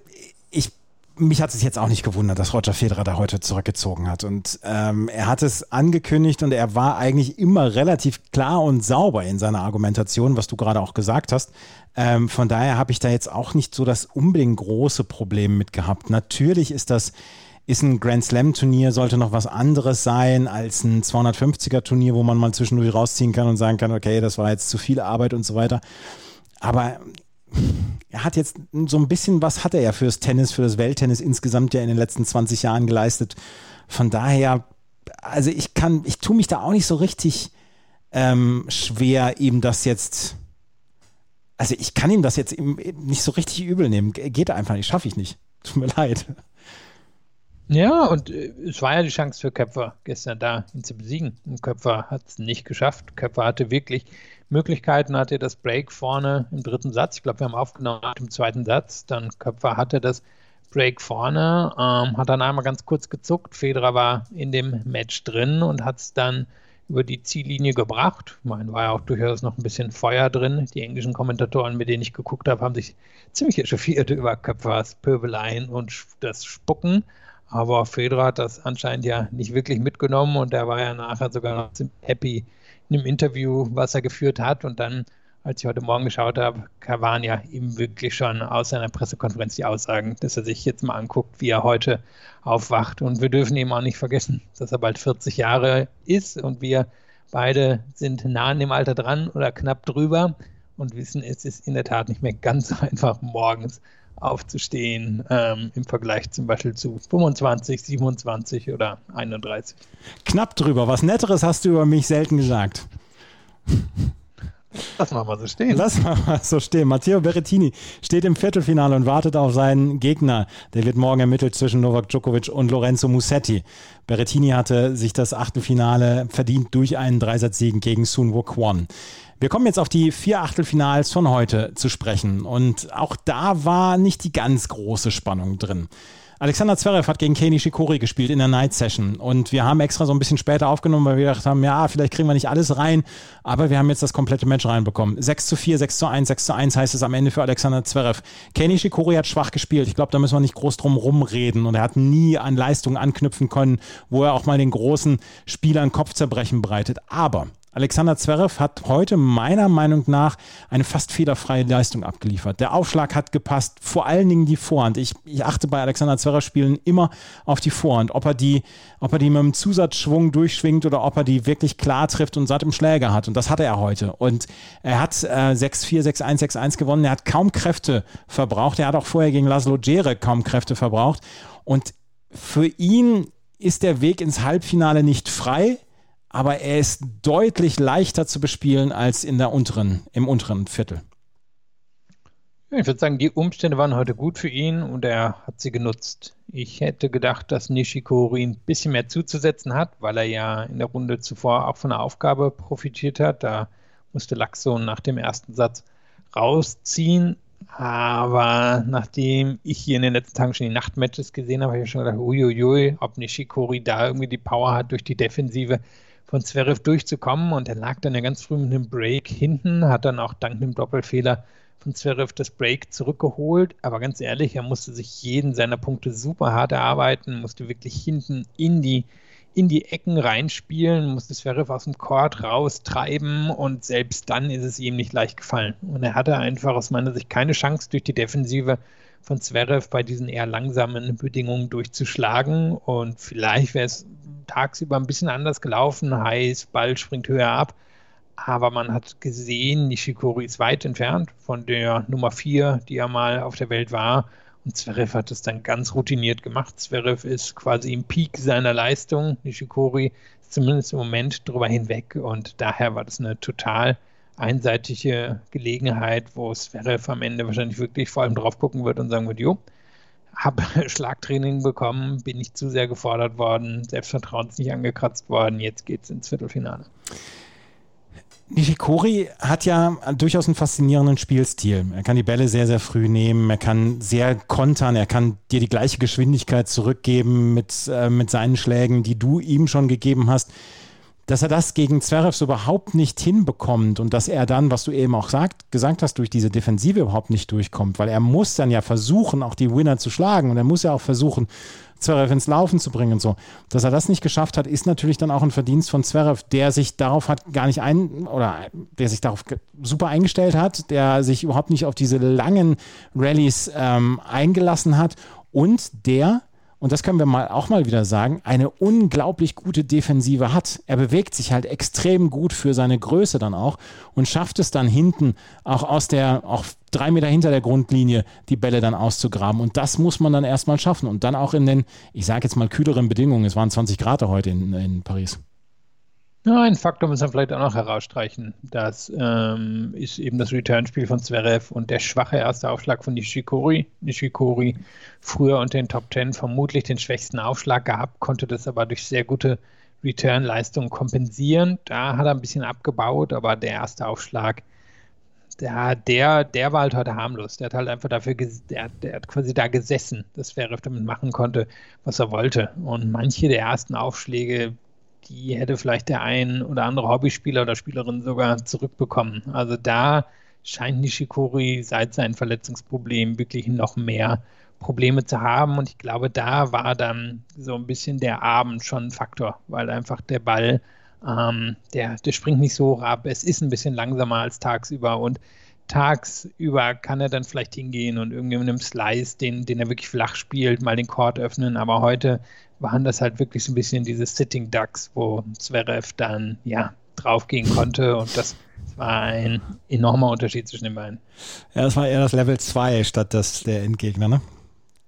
ich mich hat es jetzt auch nicht gewundert, dass Roger Federer da heute zurückgezogen hat. Und ähm, er hat es angekündigt und er war eigentlich immer relativ klar und sauber in seiner Argumentation, was du gerade auch gesagt hast. Ähm, von daher habe ich da jetzt auch nicht so das unbedingt große Problem mit gehabt. Natürlich ist das ist ein Grand Slam Turnier, sollte noch was anderes sein als ein 250er Turnier, wo man mal zwischendurch rausziehen kann und sagen kann, okay, das war jetzt zu viel Arbeit und so weiter. Aber er hat jetzt so ein bisschen was hat er ja fürs Tennis, für das Welttennis insgesamt ja in den letzten 20 Jahren geleistet. Von daher, also ich kann, ich tue mich da auch nicht so richtig ähm, schwer, ihm das jetzt, also ich kann ihm das jetzt nicht so richtig übel nehmen. Geht einfach nicht, schaffe ich nicht. Tut mir leid. Ja, und äh, es war ja die Chance für Köpfer gestern da, ihn zu besiegen. Und Köpfer hat es nicht geschafft. Köpfer hatte wirklich Möglichkeiten, hatte das Break vorne im dritten Satz. Ich glaube, wir haben aufgenommen im zweiten Satz. Dann Köpfer hatte das Break vorne, ähm, hat dann einmal ganz kurz gezuckt. Federer war in dem Match drin und hat es dann über die Ziellinie gebracht. Ich meine, war ja auch durchaus noch ein bisschen Feuer drin. Die englischen Kommentatoren, mit denen ich geguckt habe, haben sich ziemlich echauffiert über Köpfers Pöbeleien und das Spucken. Aber Federer hat das anscheinend ja nicht wirklich mitgenommen und er war ja nachher sogar noch happy in dem Interview, was er geführt hat. Und dann, als ich heute Morgen geschaut habe, waren ja ihm wirklich schon aus seiner Pressekonferenz die Aussagen, dass er sich jetzt mal anguckt, wie er heute aufwacht. Und wir dürfen eben auch nicht vergessen, dass er bald 40 Jahre ist und wir beide sind nah an dem Alter dran oder knapp drüber und wissen, es ist in der Tat nicht mehr ganz einfach morgens aufzustehen ähm, im Vergleich zum Beispiel zu 25, 27 oder 31. Knapp drüber. Was Netteres hast du über mich selten gesagt. Lass mal mal so stehen. Lass mal mal so stehen. Matteo Berrettini steht im Viertelfinale und wartet auf seinen Gegner. Der wird morgen ermittelt zwischen Novak Djokovic und Lorenzo Musetti. Berrettini hatte sich das Achtelfinale verdient durch einen Dreisatzsiegen gegen Sun Woo Kwon. Wir kommen jetzt auf die vier Achtelfinals von heute zu sprechen. Und auch da war nicht die ganz große Spannung drin. Alexander Zverev hat gegen Kenny Shikori gespielt in der Night Session und wir haben extra so ein bisschen später aufgenommen, weil wir gedacht haben, ja, vielleicht kriegen wir nicht alles rein, aber wir haben jetzt das komplette Match reinbekommen. 6 zu 4, 6 zu 1, 6 zu 1 heißt es am Ende für Alexander Zverev. Kenny Shikori hat schwach gespielt. Ich glaube, da müssen wir nicht groß drum rumreden und er hat nie an Leistungen anknüpfen können, wo er auch mal den großen Spielern Kopfzerbrechen bereitet. Aber Alexander Zverev hat heute meiner Meinung nach eine fast fehlerfreie Leistung abgeliefert. Der Aufschlag hat gepasst, vor allen Dingen die Vorhand. Ich, ich achte bei Alexander Zverev Spielen immer auf die Vorhand, ob er die, ob er die mit einem Zusatzschwung durchschwingt oder ob er die wirklich klar trifft und satt im Schläger hat. Und das hatte er heute. Und er hat äh, 6-4, 6-1, 6-1 gewonnen. Er hat kaum Kräfte verbraucht. Er hat auch vorher gegen Laszlo Djere kaum Kräfte verbraucht. Und für ihn ist der Weg ins Halbfinale nicht frei aber er ist deutlich leichter zu bespielen als in der unteren, im unteren Viertel. Ich würde sagen, die Umstände waren heute gut für ihn und er hat sie genutzt. Ich hätte gedacht, dass Nishikori ein bisschen mehr zuzusetzen hat, weil er ja in der Runde zuvor auch von der Aufgabe profitiert hat. Da musste Laxo nach dem ersten Satz rausziehen. Aber nachdem ich hier in den letzten Tagen schon die Nachtmatches gesehen habe, habe ich schon gedacht, uiuiui, ob Nishikori da irgendwie die Power hat, durch die Defensive von Zverev durchzukommen. Und er lag dann ja ganz früh mit einem Break hinten, hat dann auch dank einem Doppelfehler von Zverev das Break zurückgeholt. Aber ganz ehrlich, er musste sich jeden seiner Punkte super hart erarbeiten, musste wirklich hinten in die, in die Ecken reinspielen, musste Zverev aus dem Court raustreiben und selbst dann ist es ihm nicht leicht gefallen. Und er hatte einfach aus meiner Sicht keine Chance durch die Defensive von Zverev bei diesen eher langsamen Bedingungen durchzuschlagen. Und vielleicht wäre es tagsüber ein bisschen anders gelaufen. Heiß, Ball springt höher ab. Aber man hat gesehen, Nishikori ist weit entfernt von der Nummer 4, die er mal auf der Welt war. Und Zverev hat es dann ganz routiniert gemacht. Zverev ist quasi im Peak seiner Leistung. Nishikori ist zumindest im Moment drüber hinweg. Und daher war das eine total einseitige Gelegenheit, wo Zverev am Ende wahrscheinlich wirklich vor allem drauf gucken wird und sagen wird, jo, habe Schlagtraining bekommen, bin nicht zu sehr gefordert worden, Selbstvertrauen ist nicht angekratzt worden, jetzt geht es ins Viertelfinale. Nishikori hat ja durchaus einen faszinierenden Spielstil. Er kann die Bälle sehr, sehr früh nehmen, er kann sehr kontern, er kann dir die gleiche Geschwindigkeit zurückgeben mit, äh, mit seinen Schlägen, die du ihm schon gegeben hast. Dass er das gegen Zverev so überhaupt nicht hinbekommt und dass er dann, was du eben auch sagt, gesagt hast, durch diese Defensive überhaupt nicht durchkommt, weil er muss dann ja versuchen, auch die Winner zu schlagen und er muss ja auch versuchen, Zverev ins Laufen zu bringen und so. Dass er das nicht geschafft hat, ist natürlich dann auch ein Verdienst von Zverev, der sich darauf hat gar nicht ein oder der sich darauf super eingestellt hat, der sich überhaupt nicht auf diese langen Rallyes ähm, eingelassen hat und der und das können wir mal auch mal wieder sagen, eine unglaublich gute Defensive hat. Er bewegt sich halt extrem gut für seine Größe dann auch und schafft es dann hinten auch aus der, auch drei Meter hinter der Grundlinie die Bälle dann auszugraben. Und das muss man dann erstmal schaffen. Und dann auch in den, ich sage jetzt mal, kühleren Bedingungen. Es waren 20 Grad heute in, in Paris. Ja, ein Faktor muss man vielleicht auch noch herausstreichen. Das ähm, ist eben das Return-Spiel von Zverev und der schwache erste Aufschlag von Nishikori. Nishikori früher unter den Top Ten vermutlich den schwächsten Aufschlag gehabt, konnte das aber durch sehr gute Return-Leistungen kompensieren. Da hat er ein bisschen abgebaut, aber der erste Aufschlag, der, der, der war halt heute harmlos. Der hat halt einfach dafür, der, der hat quasi da gesessen, dass Zverev damit machen konnte, was er wollte. Und manche der ersten Aufschläge, die hätte vielleicht der ein oder andere Hobbyspieler oder Spielerin sogar zurückbekommen. Also da scheint Nishikori seit seinem Verletzungsproblem wirklich noch mehr Probleme zu haben. Und ich glaube, da war dann so ein bisschen der Abend schon ein Faktor, weil einfach der Ball, ähm, der, der springt nicht so hoch ab. Es ist ein bisschen langsamer als tagsüber. Und tagsüber kann er dann vielleicht hingehen und irgendwie mit einem Slice, den, den er wirklich flach spielt, mal den Court öffnen. Aber heute waren das halt wirklich so ein bisschen diese Sitting Ducks, wo Zverev dann ja draufgehen konnte und das war ein enormer Unterschied zwischen den beiden. Ja, das war eher das Level 2 statt das der Endgegner, ne?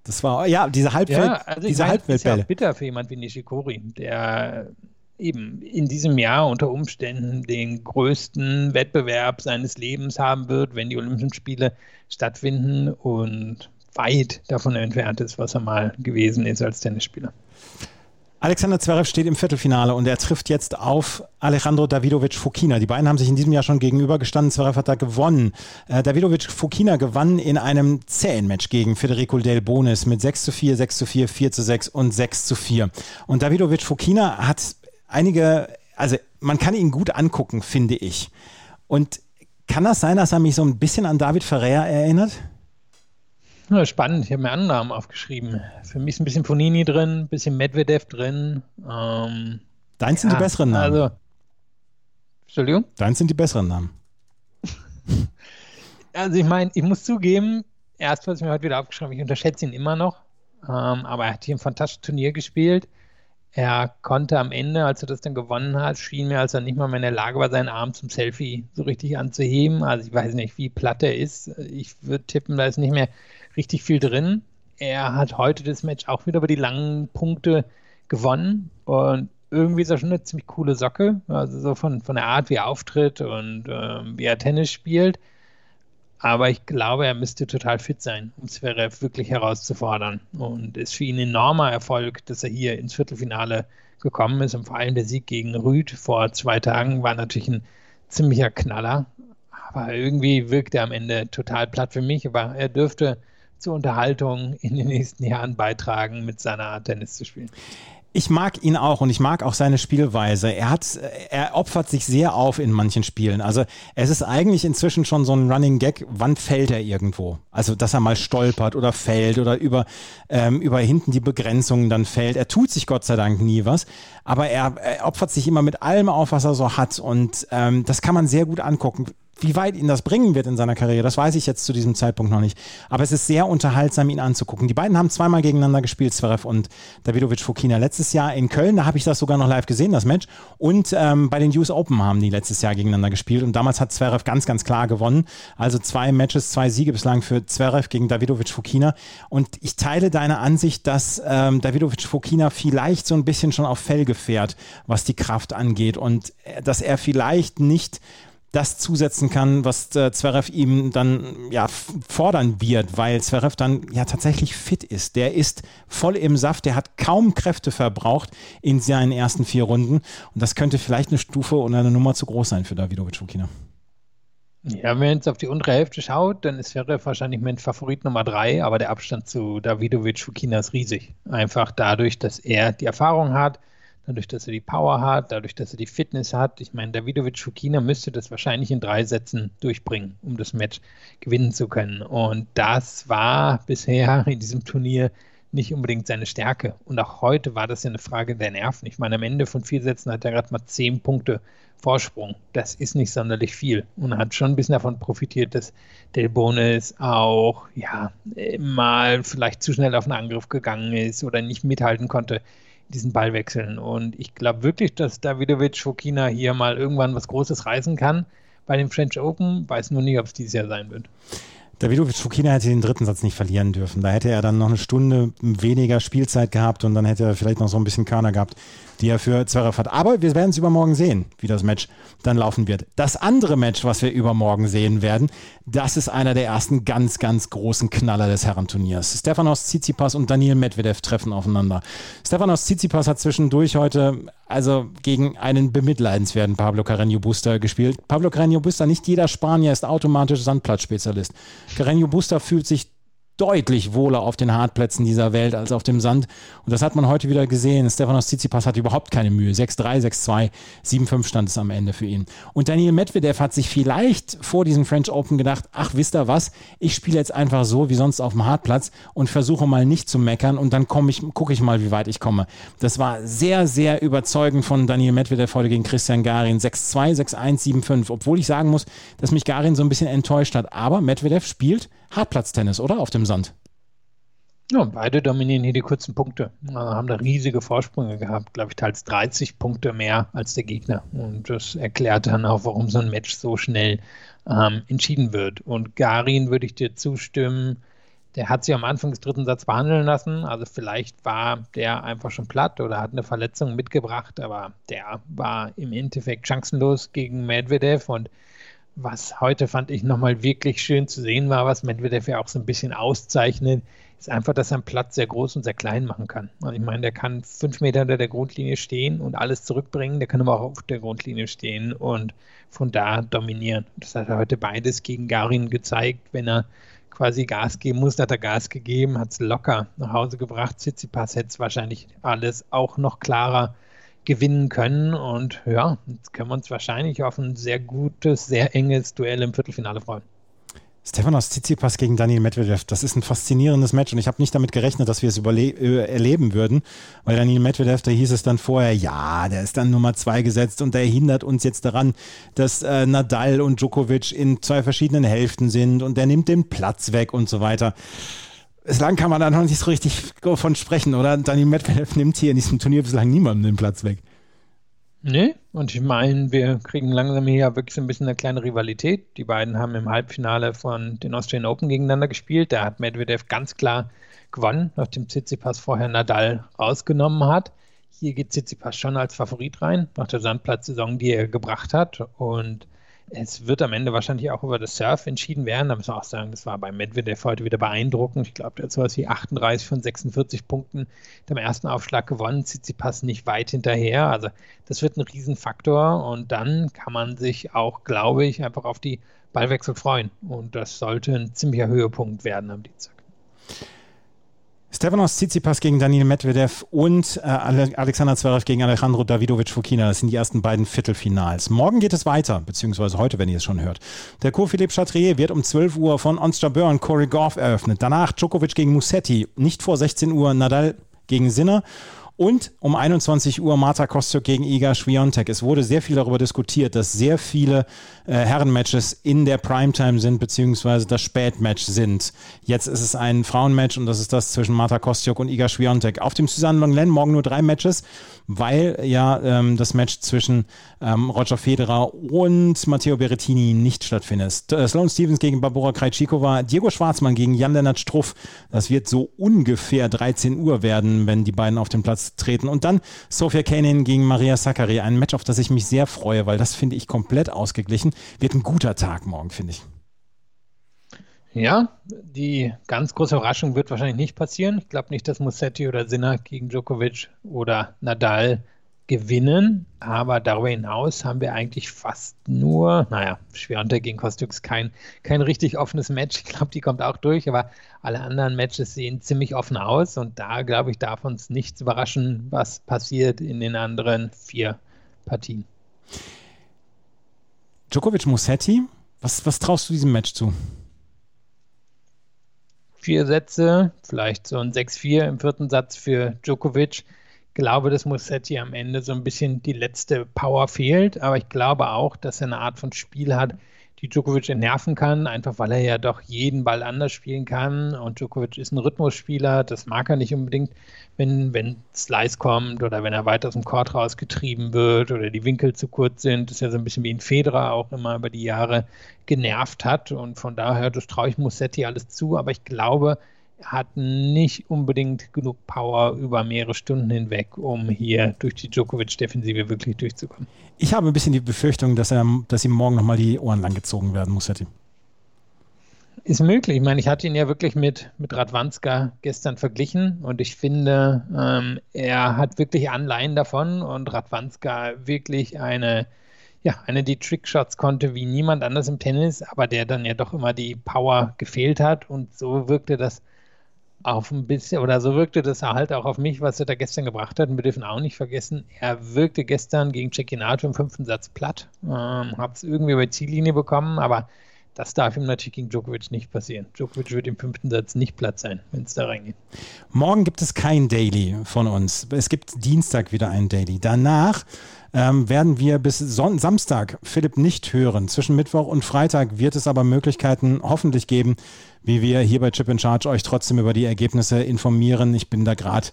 Das war, ja, diese Halbwelt, ja, also diese Halbweltbälle. Ist ja bitter für jemand wie Nishikori, der eben in diesem Jahr unter Umständen den größten Wettbewerb seines Lebens haben wird, wenn die Olympischen Spiele stattfinden und weit davon entfernt ist, was er mal gewesen ist als Tennisspieler. Alexander Zverev steht im Viertelfinale und er trifft jetzt auf Alejandro Davidovic Fokina. Die beiden haben sich in diesem Jahr schon gegenübergestanden. Zverev hat da gewonnen. Äh, Davidovic Fokina gewann in einem zähen Match gegen Federico Del Bonis mit 6 zu 4, 6 zu 4, 4 zu 6 und 6 zu 4. Und Davidovic Fokina hat einige, also man kann ihn gut angucken, finde ich. Und kann das sein, dass er mich so ein bisschen an David Ferrer erinnert? Ja, spannend, ich habe mir Annahmen aufgeschrieben. Für mich ist ein bisschen Fonini drin, ein bisschen Medvedev drin. Ähm, Deins ja, sind die besseren Namen. Also, Entschuldigung? Deins sind die besseren Namen. also ich meine, ich muss zugeben, erst was ich mir heute wieder aufgeschrieben habe, ich unterschätze ihn immer noch. Ähm, aber er hat hier ein fantastisches Turnier gespielt. Er konnte am Ende, als er das dann gewonnen hat, schien mir, als er nicht mal mehr in der Lage war, seinen Arm zum Selfie so richtig anzuheben. Also ich weiß nicht, wie platt er ist. Ich würde tippen, da ist nicht mehr richtig viel drin. Er hat heute das Match auch wieder über die langen Punkte gewonnen und irgendwie ist er schon eine ziemlich coole Socke, also so von, von der Art, wie er auftritt und ähm, wie er Tennis spielt. Aber ich glaube, er müsste total fit sein, um Zverev wirklich herauszufordern. Und es ist für ihn ein enormer Erfolg, dass er hier ins Viertelfinale gekommen ist. Und vor allem der Sieg gegen Rüd vor zwei Tagen war natürlich ein ziemlicher Knaller. Aber irgendwie wirkt er am Ende total platt für mich. Aber er dürfte zur Unterhaltung in den nächsten Jahren beitragen, mit seiner Art Tennis zu spielen. Ich mag ihn auch und ich mag auch seine Spielweise. Er hat, er opfert sich sehr auf in manchen Spielen. Also es ist eigentlich inzwischen schon so ein Running Gag. Wann fällt er irgendwo? Also dass er mal stolpert oder fällt oder über ähm, über hinten die Begrenzungen dann fällt. Er tut sich Gott sei Dank nie was, aber er, er opfert sich immer mit allem auf, was er so hat und ähm, das kann man sehr gut angucken wie weit ihn das bringen wird in seiner Karriere, das weiß ich jetzt zu diesem Zeitpunkt noch nicht. Aber es ist sehr unterhaltsam, ihn anzugucken. Die beiden haben zweimal gegeneinander gespielt, Zverev und Davidovic Fokina. Letztes Jahr in Köln, da habe ich das sogar noch live gesehen, das Match. Und ähm, bei den US Open haben die letztes Jahr gegeneinander gespielt. Und damals hat Zverev ganz, ganz klar gewonnen. Also zwei Matches, zwei Siege bislang für Zverev gegen Davidovic Fokina. Und ich teile deine Ansicht, dass ähm, Davidovic Fokina vielleicht so ein bisschen schon auf Felge fährt, was die Kraft angeht. Und äh, dass er vielleicht nicht das zusetzen kann, was äh, Zverev ihm dann ja fordern wird, weil Zverev dann ja tatsächlich fit ist. Der ist voll im Saft, der hat kaum Kräfte verbraucht in seinen ersten vier Runden und das könnte vielleicht eine Stufe oder eine Nummer zu groß sein für Davidovic Fukina. Ja, wenn man jetzt auf die untere Hälfte schaut, dann ist Zverev wahrscheinlich mein Favorit Nummer drei, aber der Abstand zu Davidovic Fukina ist riesig. Einfach dadurch, dass er die Erfahrung hat, dadurch, dass er die Power hat, dadurch, dass er die Fitness hat. Ich meine, Davidovic Fukina müsste das wahrscheinlich in drei Sätzen durchbringen, um das Match gewinnen zu können. Und das war bisher in diesem Turnier nicht unbedingt seine Stärke. Und auch heute war das ja eine Frage der Nerven. Ich meine, am Ende von vier Sätzen hat er gerade mal zehn Punkte Vorsprung. Das ist nicht sonderlich viel. Und er hat schon ein bisschen davon profitiert, dass Del Bonis auch ja, mal vielleicht zu schnell auf einen Angriff gegangen ist oder nicht mithalten konnte diesen Ball wechseln. Und ich glaube wirklich, dass Davidovic Fokina hier mal irgendwann was Großes reißen kann bei dem French Open. Weiß nur nicht, ob es dieses Jahr sein wird. Davidovic Fokina hätte den dritten Satz nicht verlieren dürfen. Da hätte er dann noch eine Stunde weniger Spielzeit gehabt und dann hätte er vielleicht noch so ein bisschen Körner gehabt, die er für Zverev hat. Aber wir werden es übermorgen sehen, wie das Match dann laufen wird. Das andere Match, was wir übermorgen sehen werden, das ist einer der ersten ganz, ganz großen Knaller des Herrenturniers. Stefanos Tsitsipas und Daniel Medvedev treffen aufeinander. Stefanos Tsitsipas hat zwischendurch heute also gegen einen bemitleidenswerten Pablo Carreño Busta gespielt. Pablo Carreño Busta, nicht jeder Spanier ist automatisch Sandplatzspezialist. Carreño Busta fühlt sich deutlich wohler auf den Hartplätzen dieser Welt als auf dem Sand. Und das hat man heute wieder gesehen. Stefanos Tsitsipas hat überhaupt keine Mühe. 6-3, 6-2, 7-5 stand es am Ende für ihn. Und Daniel Medvedev hat sich vielleicht vor diesem French Open gedacht, ach, wisst ihr was? Ich spiele jetzt einfach so wie sonst auf dem Hartplatz und versuche mal nicht zu meckern und dann komme ich, gucke ich mal, wie weit ich komme. Das war sehr, sehr überzeugend von Daniel Medvedev heute gegen Christian Garin. 6-2, 6-1, 7-5. Obwohl ich sagen muss, dass mich Garin so ein bisschen enttäuscht hat. Aber Medvedev spielt Hartplatztennis, oder? Auf dem Sand. Ja, beide dominieren hier die kurzen Punkte. Also haben da riesige Vorsprünge gehabt, glaube ich, teils 30 Punkte mehr als der Gegner. Und das erklärt dann auch, warum so ein Match so schnell ähm, entschieden wird. Und Garin würde ich dir zustimmen, der hat sich am Anfang des dritten Satzes behandeln lassen. Also vielleicht war der einfach schon platt oder hat eine Verletzung mitgebracht, aber der war im Endeffekt chancenlos gegen Medvedev und was heute fand ich nochmal wirklich schön zu sehen war, was Medvedev ja auch so ein bisschen auszeichnet, ist einfach, dass er einen Platz sehr groß und sehr klein machen kann. Also ich meine, der kann fünf Meter unter der Grundlinie stehen und alles zurückbringen, der kann aber auch auf der Grundlinie stehen und von da dominieren. Das hat er heute beides gegen Garin gezeigt, wenn er quasi Gas geben muss, hat er Gas gegeben, hat es locker nach Hause gebracht. Tsitsipas hätte es wahrscheinlich alles auch noch klarer gewinnen können. Und ja, jetzt können wir uns wahrscheinlich auf ein sehr gutes, sehr enges Duell im Viertelfinale freuen. Stefanos Tsitsipas gegen Daniel Medvedev, das ist ein faszinierendes Match und ich habe nicht damit gerechnet, dass wir es äh, erleben würden, weil Daniel Medvedev, da hieß es dann vorher, ja, der ist dann Nummer zwei gesetzt und der hindert uns jetzt daran, dass äh, Nadal und Djokovic in zwei verschiedenen Hälften sind und der nimmt den Platz weg und so weiter. Bislang kann man da noch nicht so richtig davon sprechen, oder? Daniel Medvedev nimmt hier in diesem Turnier bislang niemanden den Platz weg. Nee, und ich meine, wir kriegen langsam hier wirklich so ein bisschen eine kleine Rivalität. Die beiden haben im Halbfinale von den Australian Open gegeneinander gespielt. Da hat Medvedev ganz klar gewonnen, nachdem Tsitsipas vorher Nadal rausgenommen hat. Hier geht Tsitsipas schon als Favorit rein, nach der Sandplatzsaison, die er gebracht hat. Und Es wird am Ende wahrscheinlich auch über das Surf entschieden werden. Da muss man auch sagen, das war bei Medvedev heute wieder beeindruckend. Ich glaube, der hat sowas wie 38 von 46 Punkten im ersten Aufschlag gewonnen. Tsitsipas nicht weit hinterher. Also das wird ein Riesenfaktor. Und dann kann man sich auch, glaube ich, einfach auf die Ballwechsel freuen. Und das sollte ein ziemlicher Höhepunkt werden am Dienstag. Stefanos Tsitsipas gegen Daniel Medvedev und äh, Alexander Zverev gegen Alejandro Davidovic Fokina. Das sind die ersten beiden Viertelfinals. Morgen geht es weiter, beziehungsweise heute, wenn ihr es schon hört. Der Cours Philippe Chatrier wird um 12 Uhr von Ons Jabeur und Corey Goff eröffnet. Danach Djokovic gegen Musetti. Nicht vor 16 Uhr Nadal gegen Sinner. Und um 21 Uhr Marta Kostyuk gegen Iga Swiatek. Es wurde sehr viel darüber diskutiert, dass sehr viele äh, Herrenmatches in der Primetime sind, beziehungsweise das Spätmatch sind. Jetzt ist es ein Frauenmatch und das ist das zwischen Marta Kostyuk und Iga Swiatek. Auf dem Suzanne Longlen morgen nur drei Matches, weil ja ähm, das Match zwischen ähm, Roger Federer und Matteo Berrettini nicht stattfindet. Äh, Sloane Stevens gegen Barbara Krejcikova, Diego Schwarzmann gegen Jan-Lennart Struff. Das wird so ungefähr 13 Uhr werden, wenn die beiden auf den Platz treten. Und dann Sofia Kanin gegen Maria Sakkari. Ein Match, auf das ich mich sehr freue, weil das finde ich komplett ausgeglichen. Wird ein guter Tag morgen, finde ich. Ja, die ganz große Überraschung wird wahrscheinlich nicht passieren. Ich glaube nicht, dass Musetti oder Sinner gegen Djokovic oder Nadal gewinnen. Aber darüber hinaus haben wir eigentlich fast nur, naja, Schwiontek gegen Kostük ist kein, kein richtig offenes Match. Ich glaube, die kommt auch durch, aber alle anderen Matches sehen ziemlich offen aus. Und da, glaube ich, darf uns nichts überraschen, was passiert in den anderen vier Partien. Djokovic Musetti, was, was traust du diesem Match zu? Vier Sätze, vielleicht so ein 6-4 im vierten Satz für Djokovic glaube, dass Musetti am Ende so ein bisschen die letzte Power fehlt, aber ich glaube auch, dass er eine Art von Spiel hat, die Djokovic entnerven kann, einfach weil er ja doch jeden Ball anders spielen kann. Und Djokovic ist ein Rhythmusspieler, das mag er nicht unbedingt, wenn, wenn Slice kommt oder wenn er weiter aus dem Court rausgetrieben wird oder die Winkel zu kurz sind. Das ist ja so ein bisschen wie ein Federer auch immer über die Jahre genervt hat. Und von daher, das traue ich Musetti alles zu, aber ich glaube, hat nicht unbedingt genug Power über mehrere Stunden hinweg, um hier durch die Djokovic-Defensive wirklich durchzukommen. Ich habe ein bisschen die Befürchtung, dass, er, dass ihm morgen nochmal die Ohren langgezogen werden muss, Hätte. Ist möglich. Ich meine, ich hatte ihn ja wirklich mit, mit Radwanska gestern verglichen und ich finde, ähm, er hat wirklich Anleihen davon und Radwanska wirklich eine, ja, eine, die Trickshots konnte wie niemand anders im Tennis, aber der dann ja doch immer die Power gefehlt hat und so wirkte das auf ein bisschen, oder so wirkte das halt auch auf mich, was er da gestern gebracht hat. Und wir dürfen auch nicht vergessen, er wirkte gestern gegen Cecchinato im fünften Satz platt, ähm, hat es irgendwie über Ziellinie bekommen, aber das darf ihm natürlich gegen Djokovic nicht passieren. Djokovic wird im fünften Satz nicht platt sein, wenn es da reingeht. Morgen gibt es kein Daily von uns. Es gibt Dienstag wieder ein Daily. Danach ähm, werden wir bis Son Samstag Philipp nicht hören. Zwischen Mittwoch und Freitag wird es aber Möglichkeiten hoffentlich geben, wie wir hier bei Chip in Charge euch trotzdem über die Ergebnisse informieren. Ich bin da gerade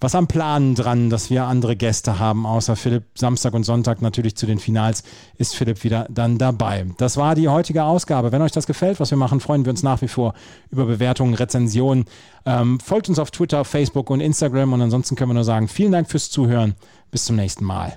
was am Planen dran, dass wir andere Gäste haben, außer Philipp. Samstag und Sonntag natürlich zu den Finals ist Philipp wieder dann dabei. Das war die heutige Ausgabe. Wenn euch das gefällt, was wir machen, freuen wir uns nach wie vor über Bewertungen, Rezensionen. Ähm, folgt uns auf Twitter, Facebook und Instagram und ansonsten können wir nur sagen, vielen Dank fürs Zuhören. Bis zum nächsten Mal.